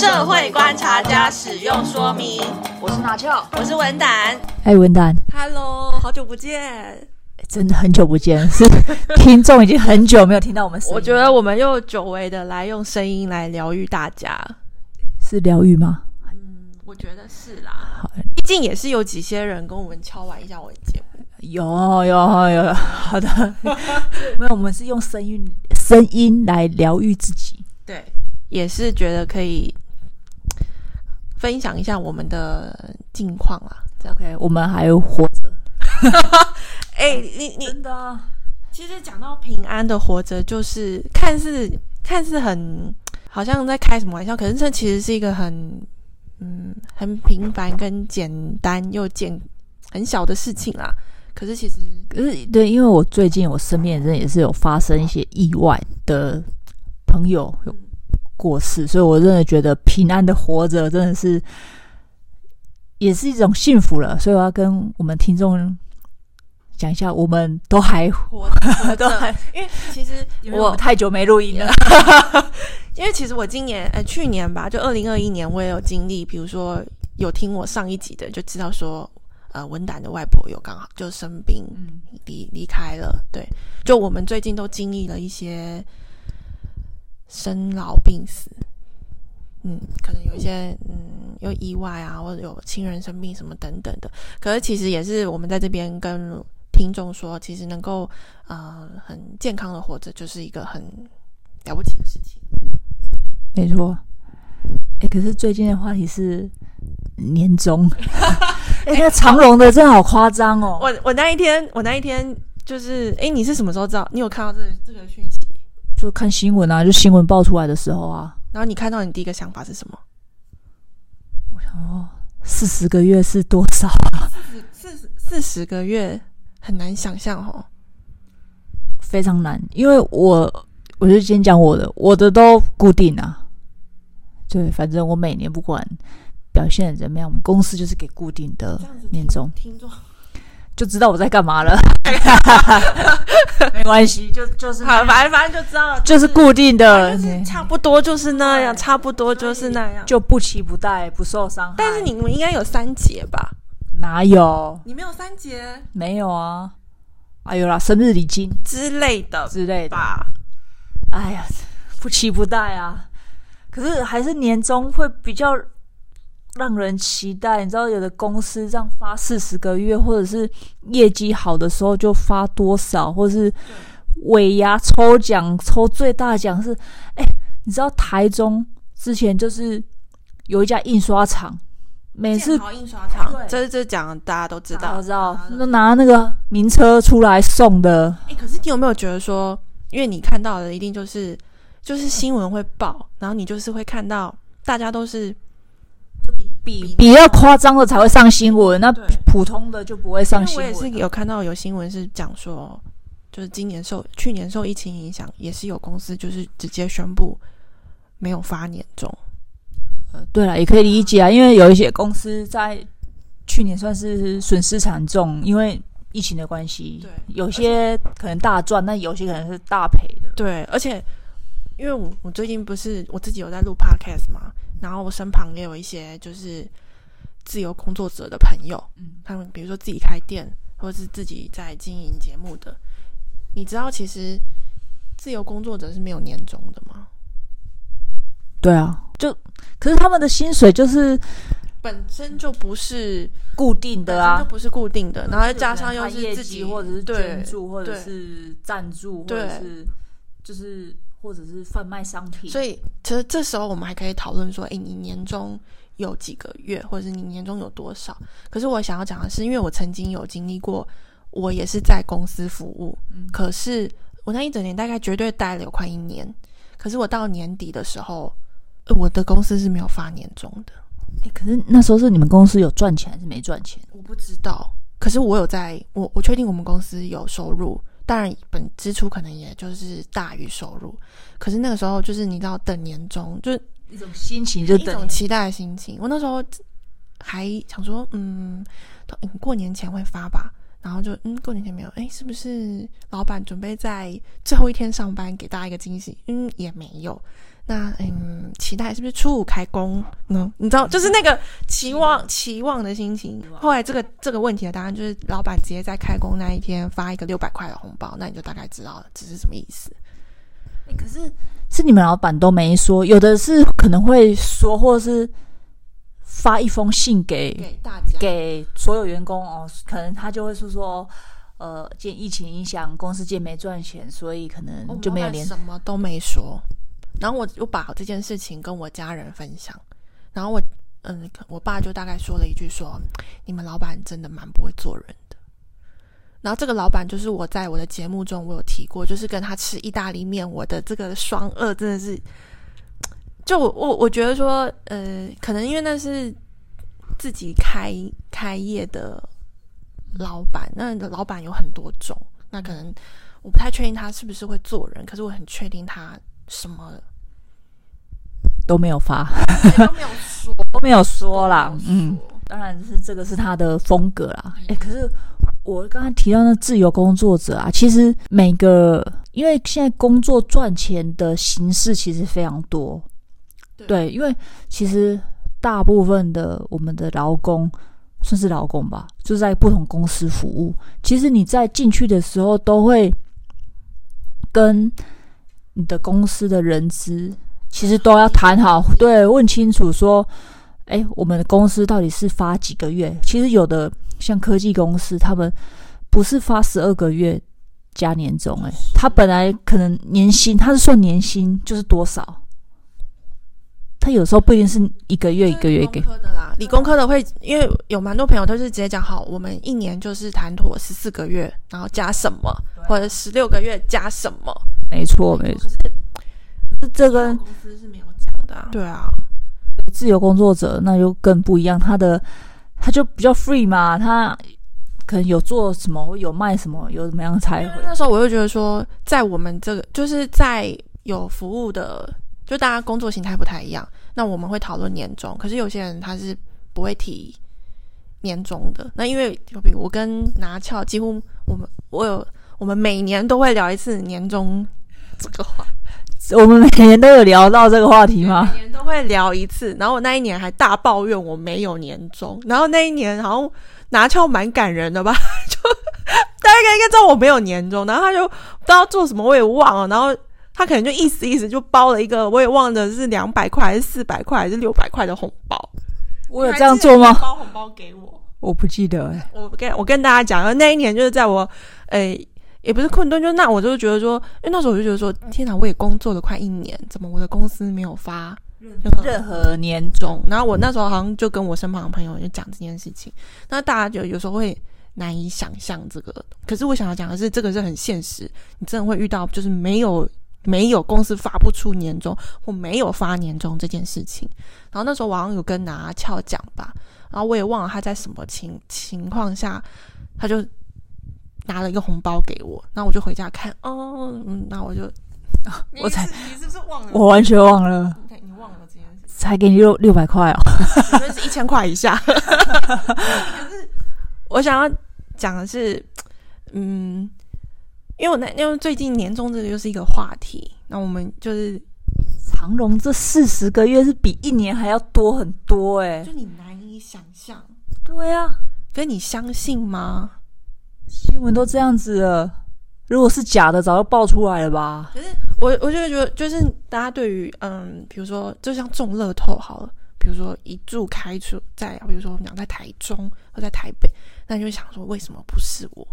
社会观察家使用说明。我是拿翘，我是文胆。哎，文胆，Hello，好久不见，真的很久不见，是 听众已经很久没有听到我们声音。我觉得我们又久违的来用声音来疗愈大家，是疗愈吗？嗯，我觉得是啦。毕竟也是有几些人跟我们敲完一下我的节目，有有有，好的。没有，我们是用声音声音来疗愈自己。对。也是觉得可以分享一下我们的近况啊，OK，我们还有活着。哎、欸，你你真的，其实讲到平安的活着，就是看似看似很好像在开什么玩笑，可是这其实是一个很嗯很平凡跟简单又简很小的事情啦。可是其实可是对，因为我最近我身边的人也是有发生一些意外的朋友有。过世，所以我真的觉得平安的活着真的是也是一种幸福了。所以我要跟我们听众讲一下，我们都还活着，都还因为其实 我，我太久没录音了。因为其实我今年呃去年吧，就二零二一年，我也有经历，比如说有听我上一集的，就知道说呃文胆的外婆有刚好就生病离离开了。对，就我们最近都经历了一些。生老病死，嗯，可能有一些嗯有意外啊，或者有亲人生病什么等等的。可是其实也是我们在这边跟听众说，其实能够呃很健康的活着，就是一个很了不起的事情。没错。哎、欸，可是最近的话题是年终。哎、欸，那长荣的真的好夸张哦！我我那一天我那一天就是哎、欸，你是什么时候知道？你有看到这个、这个讯息？就看新闻啊，就新闻爆出来的时候啊，然后你看到你第一个想法是什么？我想说，四十个月是多少啊？四十四十个月很难想象哦，非常难，因为我我就先讲我的，我的都固定啊，对，反正我每年不管表现怎么样，我们公司就是给固定的年终。听众。就知道我在干嘛了，没关系，就就是好，反正反正就知道了，就是固定的，就是差不多就是那样，差不多就是那样，就不期不待，不受伤害。但是你们应该有三节吧？哪有？你没有三节？没有啊？哎呦啦，生日礼金之类的之类的吧？哎呀，不期不待啊！可是还是年终会比较。让人期待，你知道，有的公司这样发四十个月，或者是业绩好的时候就发多少，或者是尾牙抽奖抽最大奖是，哎，你知道台中之前就是有一家印刷厂，每次印刷厂，这这讲大家都知道，都知道，都拿那个名车出来送的。哎，可是你有没有觉得说，因为你看到的一定就是就是新闻会报，然后你就是会看到大家都是。比比较夸张的才会上新闻，那普通的就不会上新闻。我也是有看到有新闻是讲说，就是今年受去年受疫情影响，也是有公司就是直接宣布没有发年终。呃，对了，也可以理解啊，因为有一些公司在去年算是损失惨重，因为疫情的关系。对，有些可能大赚，那有些可能是大赔的。对，而且因为我我最近不是我自己有在录 podcast 嘛。然后我身旁也有一些就是自由工作者的朋友，嗯，他们比如说自己开店，或者是自己在经营节目的。你知道其实自由工作者是没有年终的吗？对啊，就可是他们的薪水就是本身就不是固定的啊，就不是固定的，然后再加上又是自己或者是捐助或者是赞助，或者是就是。或者是贩卖商品，所以其实这时候我们还可以讨论说，诶，你年终有几个月，或者是你年终有多少？可是我想要讲的是，因为我曾经有经历过，我也是在公司服务，嗯、可是我那一整年大概绝对待了有快一年，可是我到年底的时候，我的公司是没有发年终的。诶，可是那时候是你们公司有赚钱还是没赚钱？我不知道，可是我有在，我我确定我们公司有收入。当然，本支出可能也就是大于收入，可是那个时候就是你知道等年终，就是一种心情，就等一种期待的心情。我那时候还想说，嗯，过年前会发吧。然后就嗯，过年前没有，哎，是不是老板准备在最后一天上班给大家一个惊喜？嗯，也没有。那嗯，期待是不是初五开工呢？你知道，就是那个期望期望的心情。后来这个这个问题的答案就是，老板直接在开工那一天发一个六百块的红包，那你就大概知道了这是什么意思。欸，可是是你们老板都没说，有的是可能会说，或者是。发一封信给给大家，给所有员工哦，可能他就会说说，呃，见疫情影响，公司见没赚钱，所以可能就没有连，什么都没说。然后我又把这件事情跟我家人分享，然后我嗯，我爸就大概说了一句说，你们老板真的蛮不会做人的。然后这个老板就是我在我的节目中我有提过，就是跟他吃意大利面，我的这个双二真的是。就我我觉得说，呃，可能因为那是自己开开业的老板，那老板有很多种，那可能我不太确定他是不是会做人，可是我很确定他什么都没有发，都没有说，都没有说啦。嗯，当然是这个是他的风格啦。哎、欸，可是我刚刚提到那自由工作者啊，其实每个因为现在工作赚钱的形式其实非常多。对，因为其实大部分的我们的劳工算是劳工吧，就是在不同公司服务。其实你在进去的时候，都会跟你的公司的人资，其实都要谈好，对，问清楚说，哎，我们的公司到底是发几个月？其实有的像科技公司，他们不是发十二个月加年终，哎，他本来可能年薪，他是算年薪就是多少。他有时候不一定是一个月一个月给。理工科的啦，理工科的会，因为有蛮多朋友都是直接讲好，我们一年就是谈妥十四个月，然后加什么，或者十六个月加什么。没错，没错。这跟公司是没有讲的。对啊，自由工作者那就更不一样，他的他就比较 free 嘛，他可能有做什么，有卖什么，有怎么样才会。那时候我就觉得说，在我们这个就是在有服务的。就大家工作形态不太一样，那我们会讨论年终，可是有些人他是不会提年终的。那因为就比如我跟拿翘，几乎我们我有我们每年都会聊一次年终这个话，我们每年都有聊到这个话题吗？每年都会聊一次。然后我那一年还大抱怨我没有年终，然后那一年好像拿翘蛮感人的吧，就大家应该知道我没有年终，然后他就不知道做什么，我也忘了，然后。他可能就意思意思就包了一个，我也忘了是两百块还是四百块还是六百块的红包。我有这样做吗？包红包给我，我不记得哎。我跟我跟大家讲，那一年就是在我，诶，也不是困顿，就那我就觉得说，因为那时候我就觉得说，天哪，我也工作了快一年，怎么我的公司没有发任何年终？然后我那时候好像就跟我身旁的朋友就讲这件事情，那大家就有时候会难以想象这个。可是我想要讲的是，这个是很现实，你真的会遇到，就是没有。没有公司发不出年终，或没有发年终这件事情。然后那时候我好像有跟拿翘讲吧，然后我也忘了他在什么情情况下，他就拿了一个红包给我。那我就回家看，哦，嗯，那我就，我才你是不是忘了？我完全忘了。你，你忘了这件事？才给你六六百块哦，所以是一千块以下。可是我想要讲的是，嗯。因为我那因为最近年终这个又是一个话题，那我们就是长荣这四十个月是比一年还要多很多哎、欸，就你难以想象。对啊，可是你相信吗？新闻都这样子了，如果是假的，早就爆出来了吧？可是我我就觉得，就是大家对于嗯，比如说就像中乐透好了，比如说一注开出在，比如说我们讲在台中或在台北，那你就想说为什么不是我？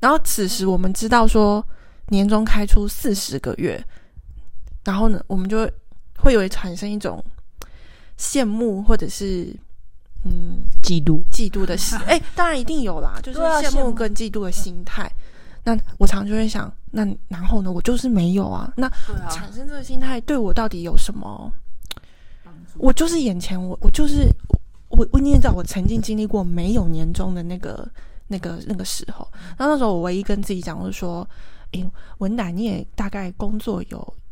然后此时我们知道说年终开出四十个月，然后呢，我们就会有产生一种羡慕或者是嗯嫉妒嫉妒的心。哎，当然一定有啦，就是羡慕跟嫉妒的心态。那我常常就会想，那然后呢，我就是没有啊。那产生这个心态对我到底有什么？我就是眼前我我就是我我你也知道，我曾经经历过没有年终的那个。那个那个时候，那那时候我唯一跟自己讲，就是说，诶，文奶，你也大概工作有一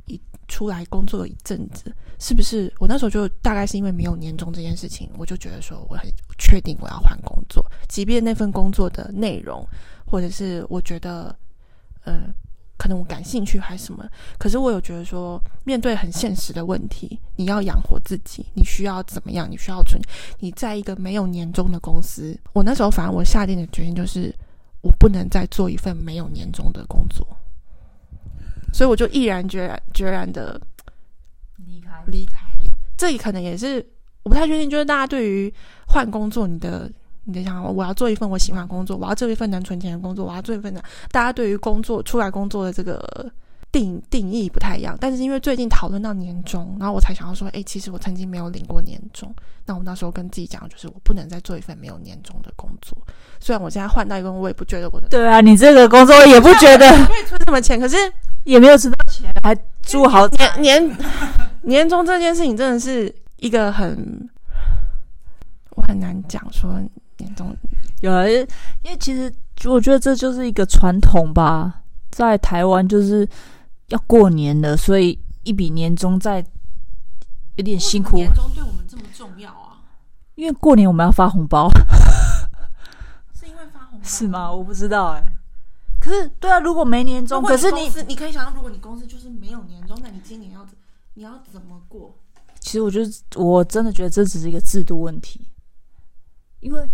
出来工作了一阵子，是不是？我那时候就大概是因为没有年终这件事情，我就觉得说我很确定我要换工作，即便那份工作的内容，或者是我觉得，呃，可能我感兴趣还是什么，可是我有觉得说，面对很现实的问题，你要养活自己，你需要怎么样？你需要存，你在一个没有年终的公司，我那时候反而我下定的决心就是，我不能再做一份没有年终的工作。所以我就毅然决然决然的离开离开，这里可能也是我不太确定，就是大家对于换工作，你的你的想法，我要做一份我喜欢的工作，我要做一份能存钱的工作，我要做一份的，大家对于工作出来工作的这个定定义不太一样。但是因为最近讨论到年终，然后我才想要说，哎，其实我曾经没有领过年终。那我那时候跟自己讲，就是我不能再做一份没有年终的工作。虽然我现在换到一个，我也不觉得我的对啊，你这个工作也不觉得可以存什么钱，可是。也没有吃到钱，还住好年年年终这件事情真的是一个很我很难讲说年终有啊，因为其实我觉得这就是一个传统吧，在台湾就是要过年了，所以一笔年终在有点辛苦。年终对我们这么重要啊？因为过年我们要发红包，是因为发红包是吗？我不知道哎、欸。可是，对啊，如果没年终，可是你你可以想象，如果你公司就是没有年终，那你今年要你要怎么过？其实我觉得，我真的觉得这只是一个制度问题。因为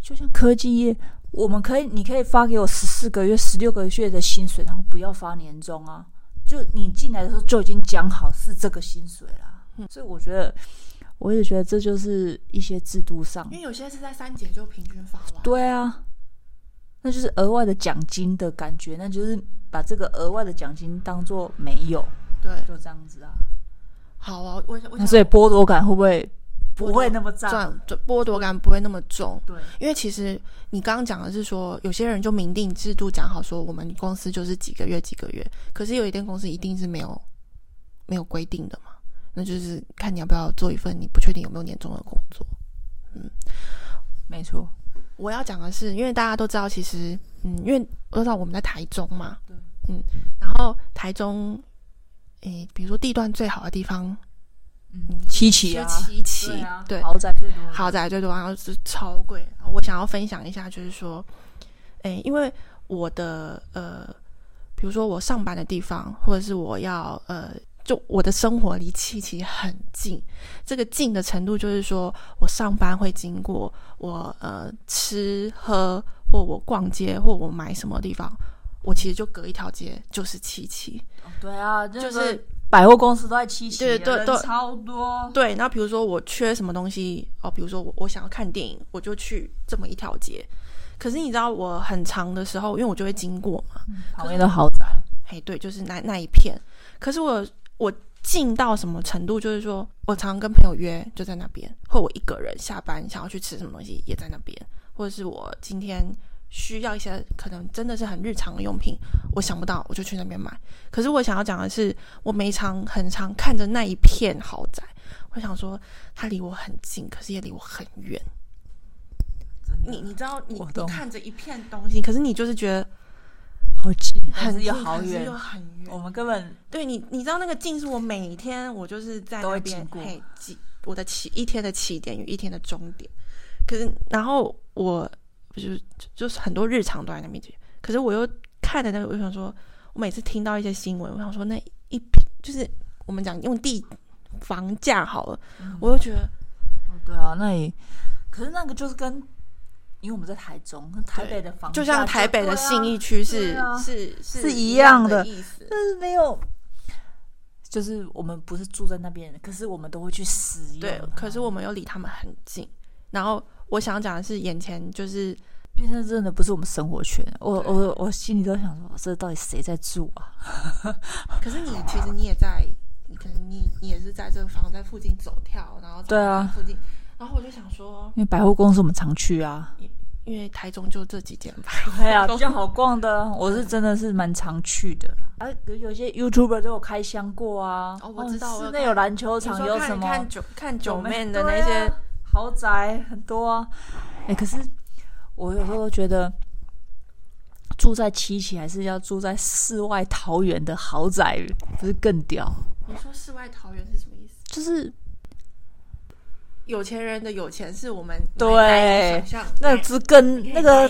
就像科技业，我们可以，你可以发给我十四个月、十六个月的薪水，然后不要发年终啊。就你进来的时候就已经讲好是这个薪水啦。嗯，所以我觉得，我也觉得这就是一些制度上，因为有些是在三节就平均发完。对啊。那就是额外的奖金的感觉，那就是把这个额外的奖金当做没有，对，就这样子啊。好啊，我我所以剥夺感会不会不会那么重？剥夺感不会那么重，对，因为其实你刚刚讲的是说，有些人就明定制度讲好说，我们公司就是几个月几个月，可是有一间公司一定是没有没有规定的嘛，那就是看你要不要做一份你不确定有没有年终的工作，嗯，没错。我要讲的是，因为大家都知道，其实，嗯，因为都知道我们在台中嘛，嗯，然后台中，诶，比如说地段最好的地方，嗯，七期啊，七期，对，豪宅最多，豪宅最多，然后是超贵。然后我想要分享一下，就是说，诶，因为我的呃，比如说我上班的地方，或者是我要呃。就我的生活离七期很近，这个近的程度就是说我上班会经过，我呃吃喝或我逛街或我买什么地方，我其实就隔一条街就是七期。对啊，就是百货公司都在七期，对对对，超多。对，那比如说我缺什么东西哦，比如说我我想要看电影，我就去这么一条街。可是你知道我很长的时候，因为我就会经过嘛，旁边的豪宅，嘿，对，就是那那一片。可是我。我近到什么程度？就是说我常常跟朋友约，就在那边；或我一个人下班想要去吃什么东西，也在那边；或者是我今天需要一些可能真的是很日常的用品，我想不到，我就去那边买。可是我想要讲的是，我每常很常看着那一片豪宅，我想说它离我很近，可是也离我很远。你你知道，你你看着一片东西，可是你就是觉得。好近，很近又好远，又很远。我们根本对你，你知道那个近是我每天我就是在那边嘿，我的起一天的起点与一天的终点。可是，然后我就是就是很多日常都在那边。可是我又看的那个，我想说，我每次听到一些新闻，我想说那一就是我们讲用地房价好了，嗯、我又觉得，哦，对啊，那也可是那个就是跟。因为我们在台中，台北的房价就，就像台北的信义区是、是是，是一样的意思，但是没有，就是我们不是住在那边，可是我们都会去使用。对，可是我们又离他们很近。然后我想讲的是，眼前就是，因为那真的不是我们生活圈。我我我心里都想说，这到底谁在住啊？可是你其实你也在，你可能你你也是在这个房在附近走跳，然后对啊附近。然后我就想说，因为百货公司我们常去啊，因为台中就这几间吧，对啊，比较好逛的。我是真的是蛮常去的。啊，有些 YouTuber 都有开箱过啊。哦，我知道，室内有篮球场，有什么看九看九面的那些豪宅很多啊。哎，可是我有时候都觉得，住在七期还是要住在世外桃源的豪宅，不是更屌？你说世外桃源是什么意思？就是有钱人的有钱是我们对想象，那只跟那个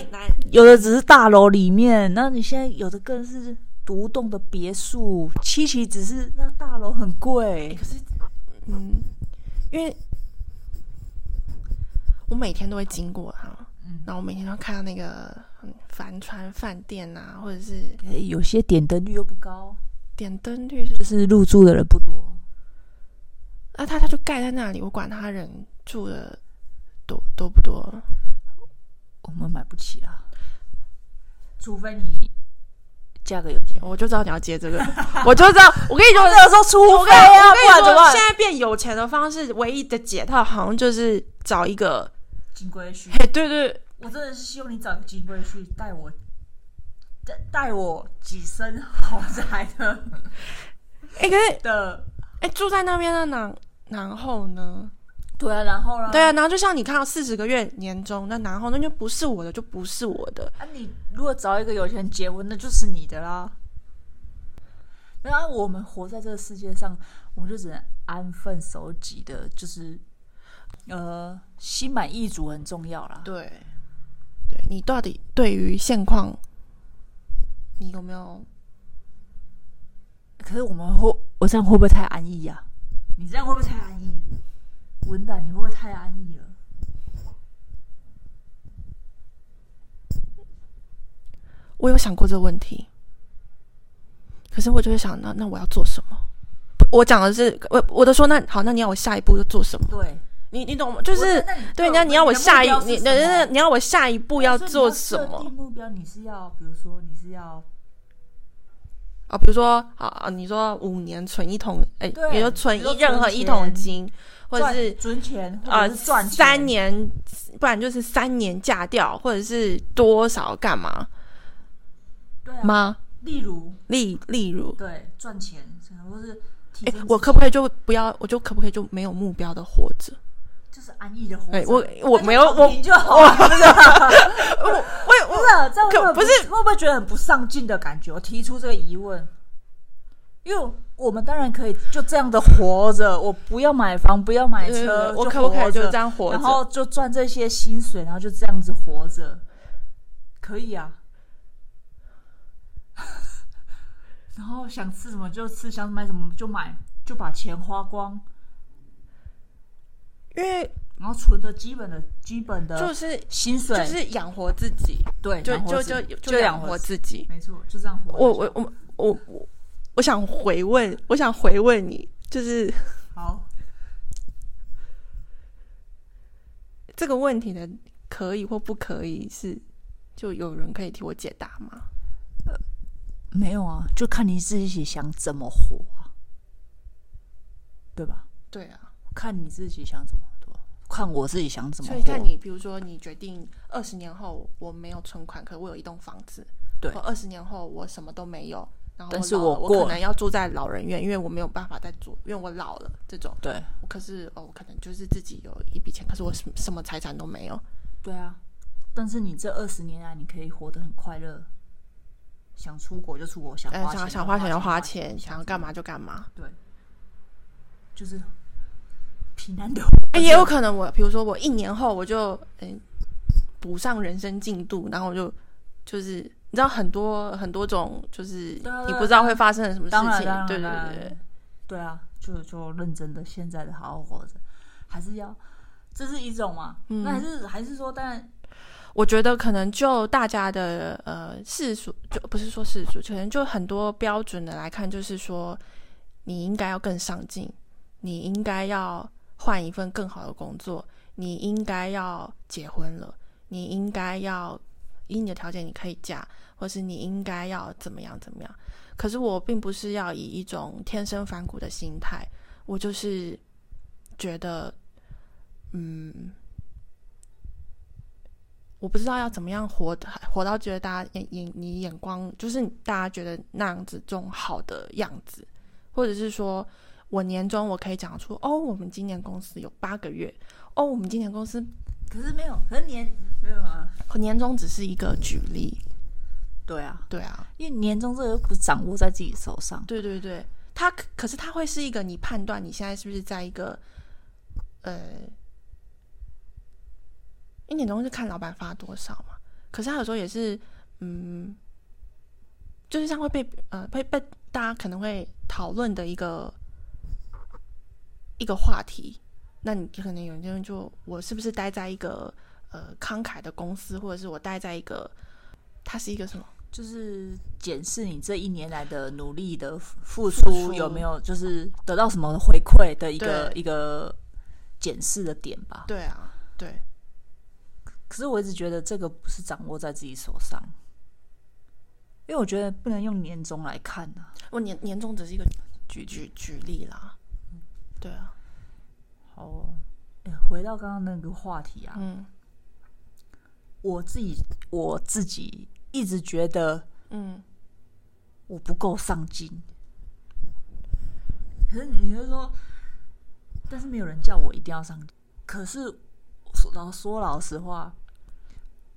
有的只是大楼里面，那你现在有的更是独栋的别墅，七期只是那大楼很贵，欸。可是，嗯，因为我每天都会经过它，嗯，然后我每天都看到那个帆船饭店啊，或者是有些点灯率又不高。点灯率是就是入住的人不多，啊，他他就盖在那里，我管他人住的多多不多，我们买不起啊，除非你嫁个有钱，我就知道你要接这个，我就知道，我跟你说，有时候除非啊，我跟你说，现在变有钱的方式，唯一的解套好像就是找一个金龟婿，嘿，对对，我真的是希望你找个金龟婿带我。带带我几身豪宅的，哎，可是的，哎，住在那边的然然后呢？对啊，然后呢？对啊，然后就像你看到四十个月年终，那然后那就不是我的，就不是我的。啊，你如果找一个有钱人结婚，那就是你的啦。然后我们活在这个世界上，我们就只能安分守己的，就是呃，心满意足很重要啦。对，对你到底对于现况？你有没有？可是我们会，我这样会不会太安逸呀、啊？你这样会不会太安逸？文胆，你会不会太安逸了？我有想过这个问题，可是我就会想，那那我要做什么？我讲的是，我我都说，那好，那你要我下一步要做什么？对，你你懂吗？就是对，那你要我下一，你那那你要我下一步要做什么？目标你是要，比如说你是要。啊，比如说啊，你说五年存一桶，哎，比如说存一任何一桶金，或者是存钱啊，三年，不然就是三年嫁掉，或者是多少干嘛？对啊，吗？例如，例例如，对，赚钱，或是哎，我可不可以就不要？我就可不可以就没有目标的活着？就是安逸的活着。我我没有我就好了，不是？我我不是这样，不是会不会觉得很不上进的感觉？我提出这个疑问，因为我们当然可以就这样的活着，我不要买房，不要买车，我可不可以就这样活着？然后就赚这些薪水，然后就这样子活着，可以啊。然后想吃什么就吃，想买什么就买，就把钱花光。因为然后存的基本的基本的就是薪水，就是养活自己，对，就就就就养活自己，没错，就这样活。我我我我我我想回问，我想回问你，就是好 这个问题的可以或不可以是，就有人可以替我解答吗？呃，没有啊，就看你自己想怎么活啊，对吧？对啊。看你自己想怎么做，看我自己想怎么。所以看你，比如说你决定二十年后我没有存款，可是我有一栋房子。对。二十年后我什么都没有，然后但是我我可能要住在老人院，因为我没有办法再住，因为我老了。这种。对。可是哦，我可能就是自己有一笔钱，可是我什么什么财产都没有。对啊。但是你这二十年来，你可以活得很快乐，想出国就出国，想花想花钱就花钱，想要干嘛就干嘛。对。就是。也有可能我，比如说我一年后我就嗯补上人生进度，然后我就就是你知道很多很多种，就是你不知道会发生什么事情，对对对对，对啊，就就认真的现在的好好活着，还是要这是一种嘛？嗯，那还是还是说，但我觉得可能就大家的呃世俗，就不是说世俗，可能就很多标准的来看，就是说你应该要更上进，你应该要。换一份更好的工作，你应该要结婚了，你应该要以你的条件你可以嫁，或是你应该要怎么样怎么样。可是我并不是要以一种天生反骨的心态，我就是觉得，嗯，我不知道要怎么样活活到觉得大家眼眼你眼光就是大家觉得那样子种好的样子，或者是说。我年终我可以讲出哦，我们今年公司有八个月哦，我们今年公司可是没有，可是年没有啊，年终只是一个举例，对啊，对啊，因为年终这个不掌握在自己手上，对对对，它可是它会是一个你判断你现在是不是在一个呃，一年中是看老板发多少嘛？可是他有时候也是嗯，就是这样会被呃被被大家可能会讨论的一个一个话题。那你可能有些人就我是不是待在一个呃慷慨的公司，或者是我待在一个它是一个什么？就是检视你这一年来的努力的付出有没有，就是得到什么回馈的一个一个检视的点吧。对啊，对。可是我一直觉得这个不是掌握在自己手上，因为我觉得不能用年终来看呢、啊。我年年终只是一个举举举例啦。对啊。好、哦，回到刚刚那个话题啊。嗯。我自己我自己。一直觉得，嗯，我不够上进。可是你就说，但是没有人叫我一定要上进。可是说老说老实话，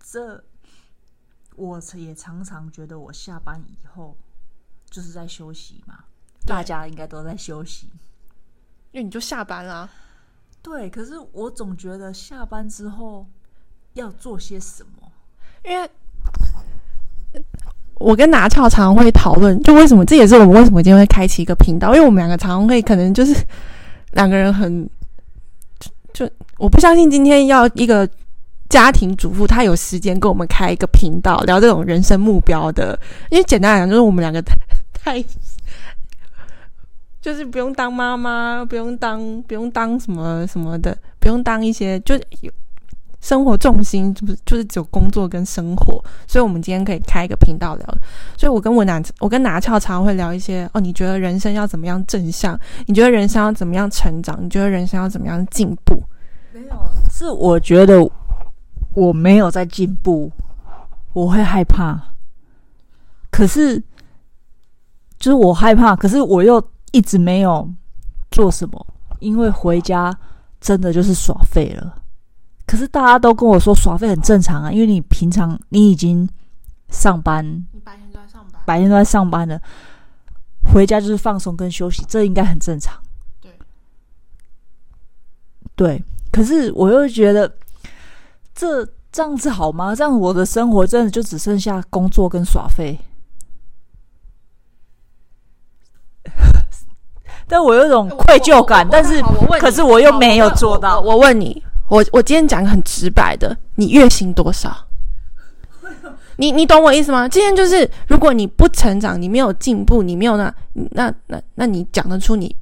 这我也常常觉得，我下班以后就是在休息嘛。大家应该都在休息，因为你就下班了。对，可是我总觉得下班之后要做些什么，因为。我跟拿翘常常会讨论，就为什么这也是我们为什么今天会开启一个频道，因为我们两个常常会可能就是两个人很就，就我不相信今天要一个家庭主妇她有时间跟我们开一个频道聊这种人生目标的，因为简单来讲就是我们两个太太就是不用当妈妈，不用当不用当什么什么的，不用当一些就有。生活重心就是就是只有工作跟生活，所以我们今天可以开一个频道聊。所以我跟我拿我跟拿翘常常会聊一些哦，你觉得人生要怎么样正向？你觉得人生要怎么样成长？你觉得人生要怎么样进步？没有，是我觉得我没有在进步，我会害怕。可是就是我害怕，可是我又一直没有做什么，因为回家真的就是耍废了。可是大家都跟我说耍废很正常啊，因为你平常你已经上班，你白天都在上班，白天都在上班了，回家就是放松跟休息，这应该很正常。对，对。可是我又觉得这这样子好吗？这样我的生活真的就只剩下工作跟耍废。但我有一种愧疚感，但是可是我又没有做到。我问你。我我今天讲个很直白的，你月薪多少？你你懂我意思吗？今天就是，如果你不成长，你没有进步，你没有那那那那你讲得出你？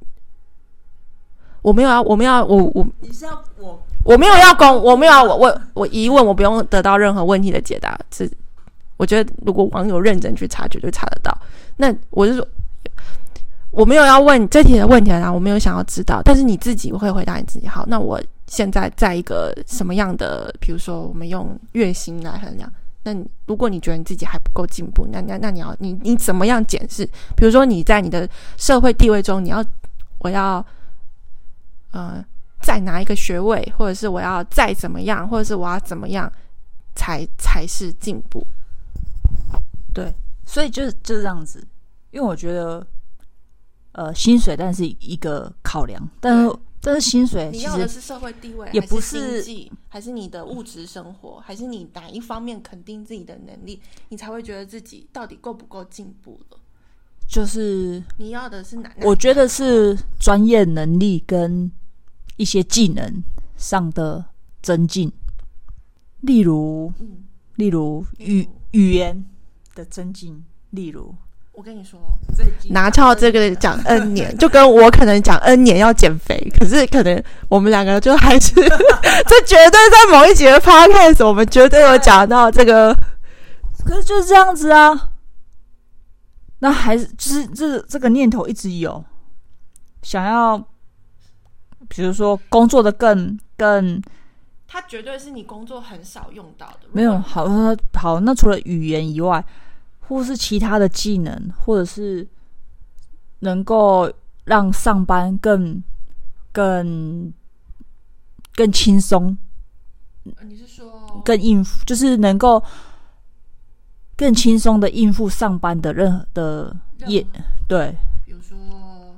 我没有要，我没有要，我我你是要我？我没有要攻，我没有要我我我疑问，我不用得到任何问题的解答。这，我觉得如果网友认真去查，绝对查得到。那我就说，我没有要问这题的问题啊，我没有想要知道，但是你自己会回答你自己。好，那我。现在在一个什么样的？比如说，我们用月薪来衡量。那你如果你觉得你自己还不够进步，那那那你要你你怎么样检视？比如说你在你的社会地位中，你要我要呃再拿一个学位，或者是我要再怎么样，或者是我要怎么样才才是进步？对，所以就是就是这样子。因为我觉得呃薪水，但是一个考量，但是。但是薪水，你要的是社会地位，也不是经济，还是你的物质生活，还是你哪一方面肯定自己的能力，你才会觉得自己到底够不够进步了？就是你要的是哪？我觉得是专业能力跟一些技能上的增进，例如，嗯、例如语语言的增进，例如。我跟你说，拿翘这个讲 N 年，就跟我可能讲 N 年要减肥，可是可能我们两个就还是 这绝对在某一节的 Podcast，我们绝对有讲到这个。可是就是这样子啊，那还是就是这这个念头一直有，想要，比如说工作的更更，它绝对是你工作很少用到的。没有，好，好，那除了语言以外。或是其他的技能，或者是能够让上班更、更、更轻松。你是说更应付，就是能够更轻松的应付上班的任何的业？对，比如说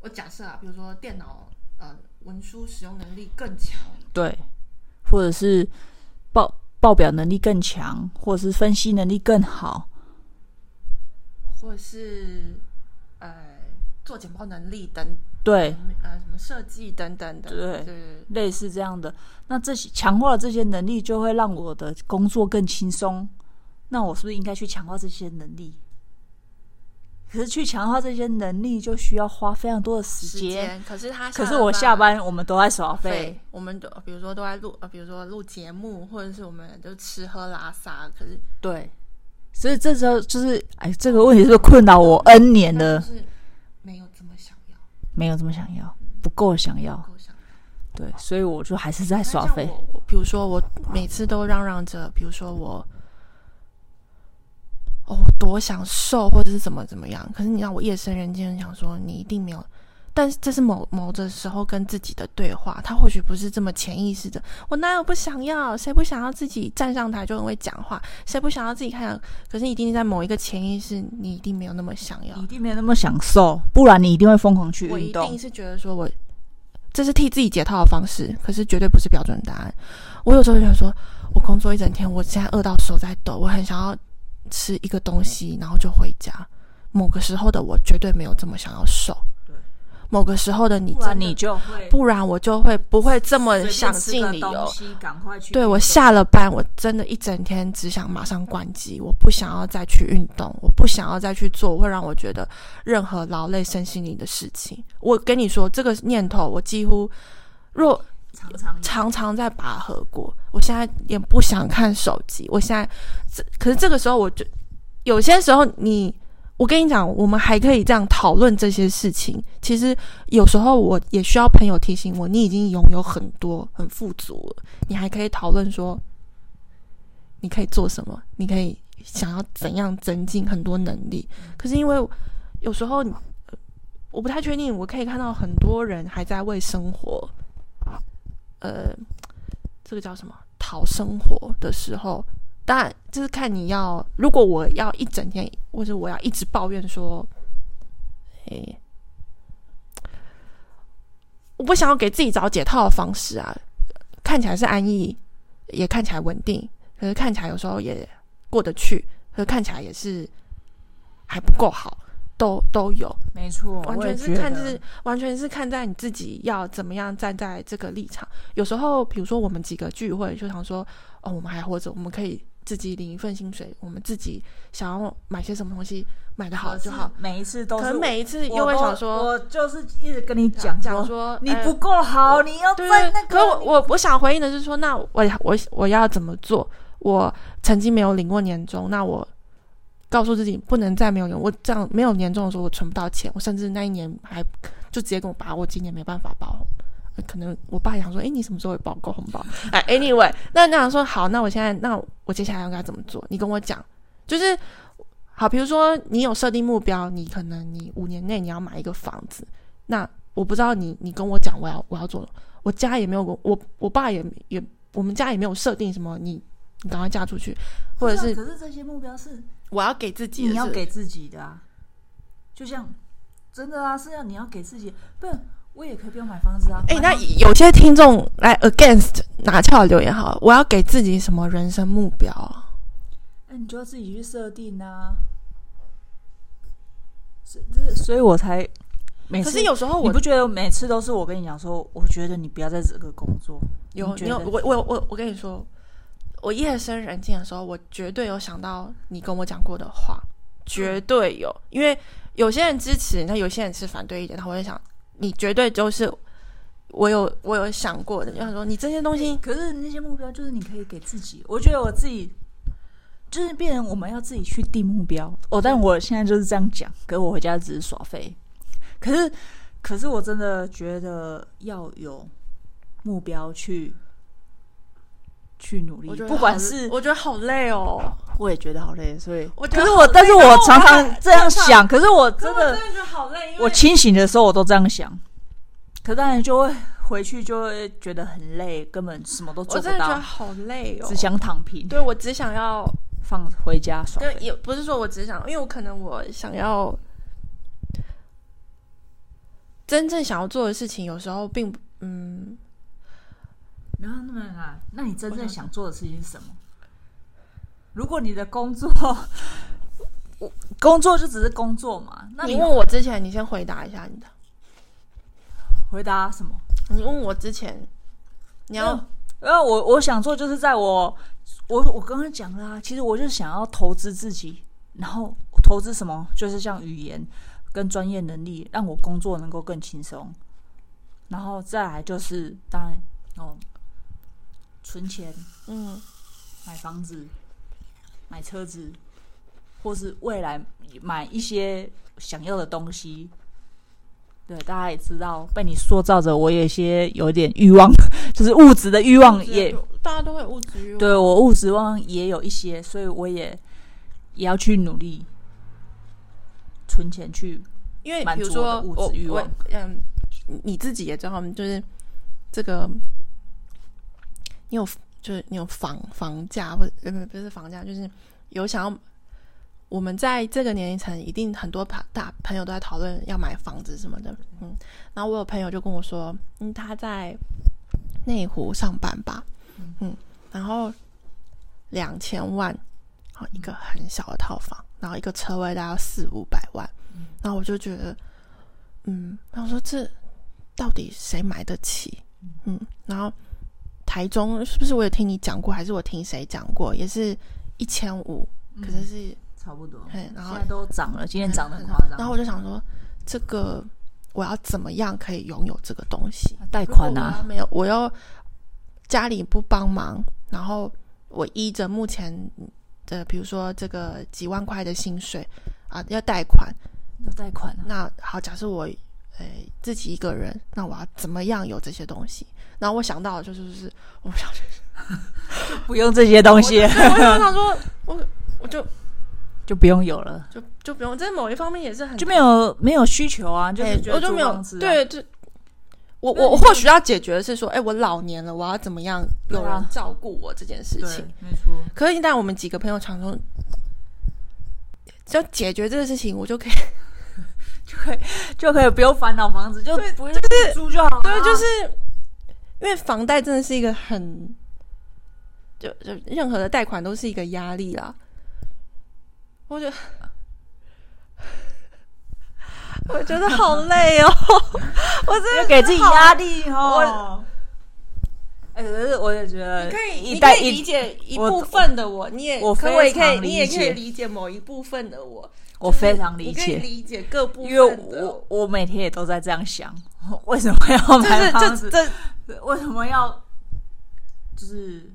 我假设啊，比如说电脑呃文书使用能力更强，对，或者是报报表能力更强，或者是分析能力更好，或者是呃做简报能力等，对，呃什么设计等等的，对，对，类似这样的。那这些强化了这些能力，就会让我的工作更轻松。那我是不是应该去强化这些能力？可是去强化这些能力，就需要花非常多的时间。可是他，可是我下班，我们都在耍废。我们都比如说都在录呃，比如说录节目，或者是我们就吃喝拉撒。可是对，所以这时候就是哎，这个问题是不是困扰我 N 年了？就是没有这么想要，没有这么想要，不够想要，不够想要。对，所以我就还是在耍废。比如说我每次都嚷嚷着，比如说我。哦，多想瘦，或者是怎么怎么样？可是你让我夜深人静想说，你一定没有。但是这是某某的时候跟自己的对话，他或许不是这么潜意识的。我哪有不想要？谁不想要自己站上台就很会讲话？谁不想要自己看？可是一定在某一个潜意识，你一定没有那么想要，一定没有那么享受，不然你一定会疯狂去运动。我一定是觉得说我这是替自己解套的方式，可是绝对不是标准答案。我有时候就想说，我工作一整天，我现在饿到手在抖，我很想要。吃一个东西，然后就回家。某个时候的我绝对没有这么想要瘦。对，某个时候的你，不然你就会，不然我就会不会这么想尽理由。对，我下了班，我真的一整天只想马上关机，我不想要再去运动，我不想要再去做会让我觉得任何劳累身心灵的事情。我跟你说，这个念头我几乎若。常常常常在拔河过，我现在也不想看手机。我现在这可是这个时候，我就有些时候你，你我跟你讲，我们还可以这样讨论这些事情。其实有时候我也需要朋友提醒我，你已经拥有很多很富足了，你还可以讨论说，你可以做什么，你可以想要怎样增进很多能力。可是因为有时候我不太确定，我可以看到很多人还在为生活。呃，这个叫什么？讨生活的时候，当然就是看你要。如果我要一整天，或者我要一直抱怨说，诶，我不想要给自己找解套的方式啊。看起来是安逸，也看起来稳定，可是看起来有时候也过得去，可是看起来也是还不够好。都都有，没错，完全是看，就是完全是看在你自己要怎么样站在这个立场。有时候，比如说我们几个聚会，就想说，哦，我们还活着，我们可以自己领一份薪水，我们自己想要买些什么东西，买的好就好。每一次都是，可能每一次又会想说，我就是一直跟你讲讲说，你不够好，呃、你要在那个。可我我，我想回应的是说，那我我我要怎么做？我曾经没有领过年终，那我。告诉自己不能再没有年，我这样没有年终的时候，我存不到钱。我甚至那一年还就直接跟我爸，我今年没办法包。可能我爸想说，哎，你什么时候会包够红包？哎，anyway，那那样说好，那我现在那我接下来应该怎么做？你跟我讲，就是好，比如说你有设定目标，你可能你五年内你要买一个房子，那我不知道你你跟我讲我要我要做，我家也没有我我爸也也我们家也没有设定什么，你你赶快嫁出去，或者是可是这些目标是。我要给自己，你要给自己的啊，就像真的啊，是要你要给自己，不然我也可以不用买房子啊。哎、欸，那有些听众来 against 拿翘留言好，我要给自己什么人生目标？那、欸、你就要自己去设定啊。是，是，所以我才每次。可是有时候我你不觉得每次都是我跟你讲说，我觉得你不要在这个工作。有，你有，我我我我跟你说。我夜深人静的时候，我绝对有想到你跟我讲过的话，绝对有。因为有些人支持，那有些人是反对一点，他会想，你绝对就是我有我有想过的。就想说，你这些东西，可是那些目标就是你可以给自己。我觉得我自己就是变成我们要自己去定目标。哦，但我现在就是这样讲，可是我回家只是耍废。可是，可是我真的觉得要有目标去。去努力，不管是我觉得好累哦，我也觉得好累，所以可是我，但是我常常这样想，可是我真的，真的觉得好累。我清醒的时候我都这样想，可当然就会回去就会觉得很累，根本什么都做不到。我真的觉得好累哦，只想躺平。对，我只想要放回家爽。对，也不是说我只想，因为我可能我想要。真正想要做的事情，有时候并不嗯，没有那么难。那你真正想做的事情是什么？如果你的工作，工作就只是工作嘛？那你问我之前，你先回答一下你的。回答什么？你问我之前，你要，然后，我我想做就是在我，我我刚刚讲了啊，其实我就是想要投资自己，然后投资什么？就是像语言跟专业能力，让我工作能够更轻松。然后再来就是，当然哦，存钱，嗯，买房子。买车子，或是未来买一些想要的东西，对，大家也知道，被你塑造着，我有些有点欲望，就是物质的欲望也，大家都会物质欲望，对，我物质欲望也有一些，所以我也也要去努力存钱去，因为比如说物质欲望，嗯，你自己也知道，就是这个，你有。就是你有房房价，或者不不是房价，就是有想要。我们在这个年龄层，一定很多朋大朋友都在讨论要买房子什么的。嗯，然后我有朋友就跟我说，嗯，他在内湖上班吧，嗯，然后两千万，然后一个很小的套房，然后一个车位大概四五百万，然后我就觉得，嗯，然后说这到底谁买得起？嗯，然后。台中是不是我有听你讲过，还是我听谁讲过？也是一千五，可是是差不多。嘿，然后现在都涨了，今天涨得很夸张。然后我就想说，这个我要怎么样可以拥有这个东西？贷款啊？没有，我要家里不帮忙，然后我依着目前的，比如说这个几万块的薪水啊，要贷款，要贷款啊。那好，假设我。呃，自己一个人，那我要怎么样有这些东西？然后我想到的就是，就是我不想 不用这些东西。我就想说，我我就就不用有了，就就不用在某一方面也是很就没有没有需求啊，就我就没有对，就我我或许要解决的是说，哎，我老年了，我要怎么样有人照顾我这件事情？没错。可是，一旦我们几个朋友常说，要解决这个事情，我就可以。就可以就可以不用烦恼房子，就不用租就好了。对，就是因为房贷真的是一个很，就就任何的贷款都是一个压力啦。我觉得，我觉得好累哦，我真的给自己压力哦。哎，可是我也觉得，你可以，你可以理解一部分的我，你也，我可以，你也可以理解某一部分的我。我非常理解，理解各部分，因为我我每天也都在这样想，为什么要买房子？这为什么要就是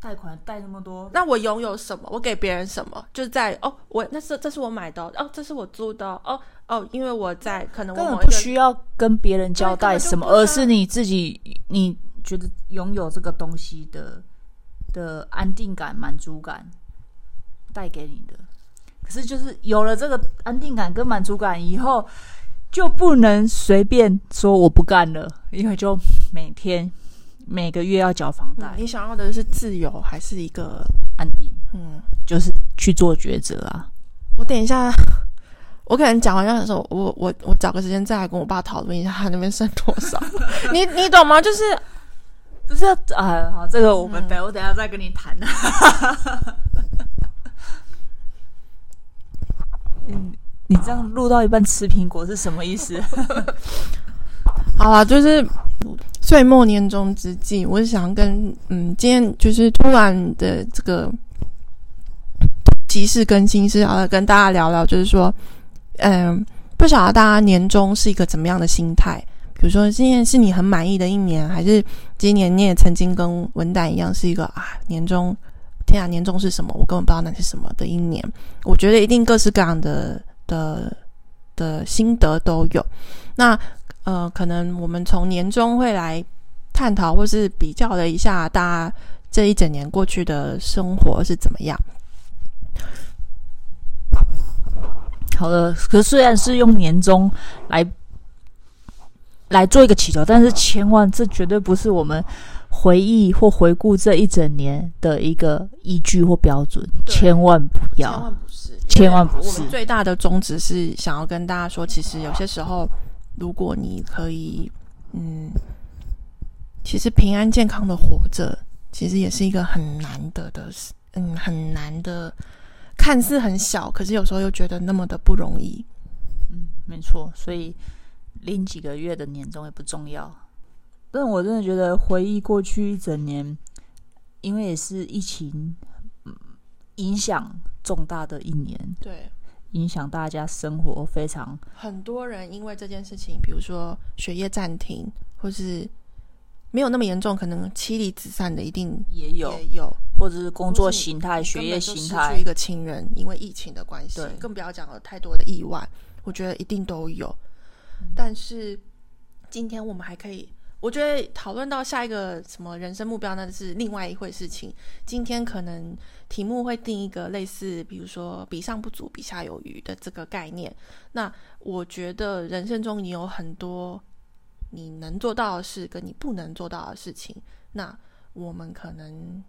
贷款贷那么多？那我拥有什么？我给别人什么？就是在哦，我那是这是我买的哦，这是我租的哦哦，因为我在可能我根本不需要跟别人交代什么，而是你自己你觉得拥有这个东西的的安定感、满足感带给你的。可是，就是有了这个安定感跟满足感以后，就不能随便说我不干了，因为就每天每个月要缴房贷。你想要的是自由，还是一个安定？嗯，就是去做抉择啊。我等一下，我可能讲完的时候，我我我找个时间再来跟我爸讨论一下，他那边剩多少？你你懂吗？就是不是啊？好，这个我们等、嗯、我等下再跟你谈。嗯，你这样录到一半吃苹果是什么意思？好啦，就是岁末年终之际，我是想跟嗯，今天就是突然的这个即时更新是要跟大家聊聊，就是说，嗯，不晓得大家年终是一个怎么样的心态？比如说，今年是你很满意的一年，还是今年你也曾经跟文胆一样是一个啊年终？天啊，年终是什么？我根本不知道那是什么的一年。我觉得一定各式各样的的的心得都有。那呃，可能我们从年终会来探讨，或是比较了一下大家这一整年过去的生活是怎么样。好的，可虽然是用年终来来做一个祈求，但是千万这绝对不是我们。回忆或回顾这一整年的一个依据或标准，千万不要，千万不是，千万不是。我们最大的宗旨是想要跟大家说，其实有些时候如果你可以，嗯，其实平安健康的活着，其实也是一个很难得的事，嗯，很难的，看似很小，可是有时候又觉得那么的不容易。嗯，没错，所以领几个月的年终也不重要。但我真的觉得回忆过去一整年，因为也是疫情，嗯，影响重大的一年。对。影响大家生活非常，很多人因为这件事情，比如说学业暂停，或是没有那么严重，可能妻离子散的一定也有，也有，或者是工作形态、学业形态，失去一个亲人，因为疫情的关系，更不要讲了太多的意外，我觉得一定都有。嗯，但是今天我们还可以。我觉得讨论到下一个什么人生目标，那是另外一回事情。今天可能题目会定一个类似，比如说“比上不足，比下有余”的这个概念。那我觉得人生中你有很多你能做到的事，跟你不能做到的事情。那我们可能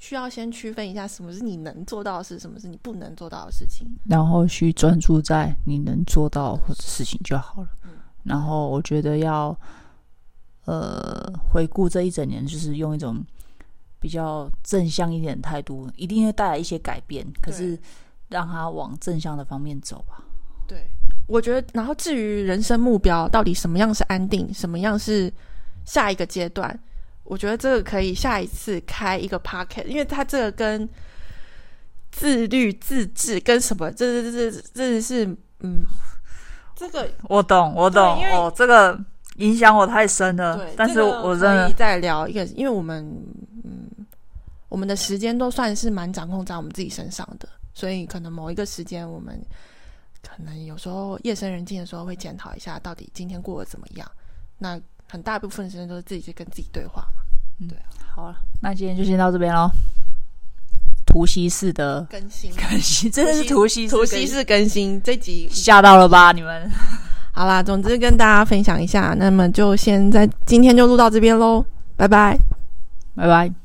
需要先区分一下，什么是你能做到的事，什么是你不能做到的事情，然后去专注在你能做到的事情就好了。嗯，然后我觉得要。呃，回顾这一整年，就是用一种比较正向一点的态度，一定会带来一些改变。可是，让他往正向的方面走吧。对，我觉得。然后，至于人生目标，到底什么样是安定，什么样是下一个阶段，我觉得这个可以下一次开一个 podcast，因为它这个跟自律、自制跟什么，这、这、这、这是嗯，这个我懂，我懂哦，这个。影响我太深了，对，但是我真的再聊一个，因为我们嗯，我们的时间都算是蛮掌控在我们自己身上的，所以可能某一个时间，我们可能有时候夜深人静的时候会检讨一下，到底今天过得怎么样。那很大部分时间都是自己去跟自己对话嘛。嗯，对啊。好了，那今天就先到这边喽。图西式的更新，更新 真的是突袭突袭式更新，这集吓到了吧你们？好啦，总之跟大家分享一下，那么就先在今天就录到这边喽，拜拜，拜拜。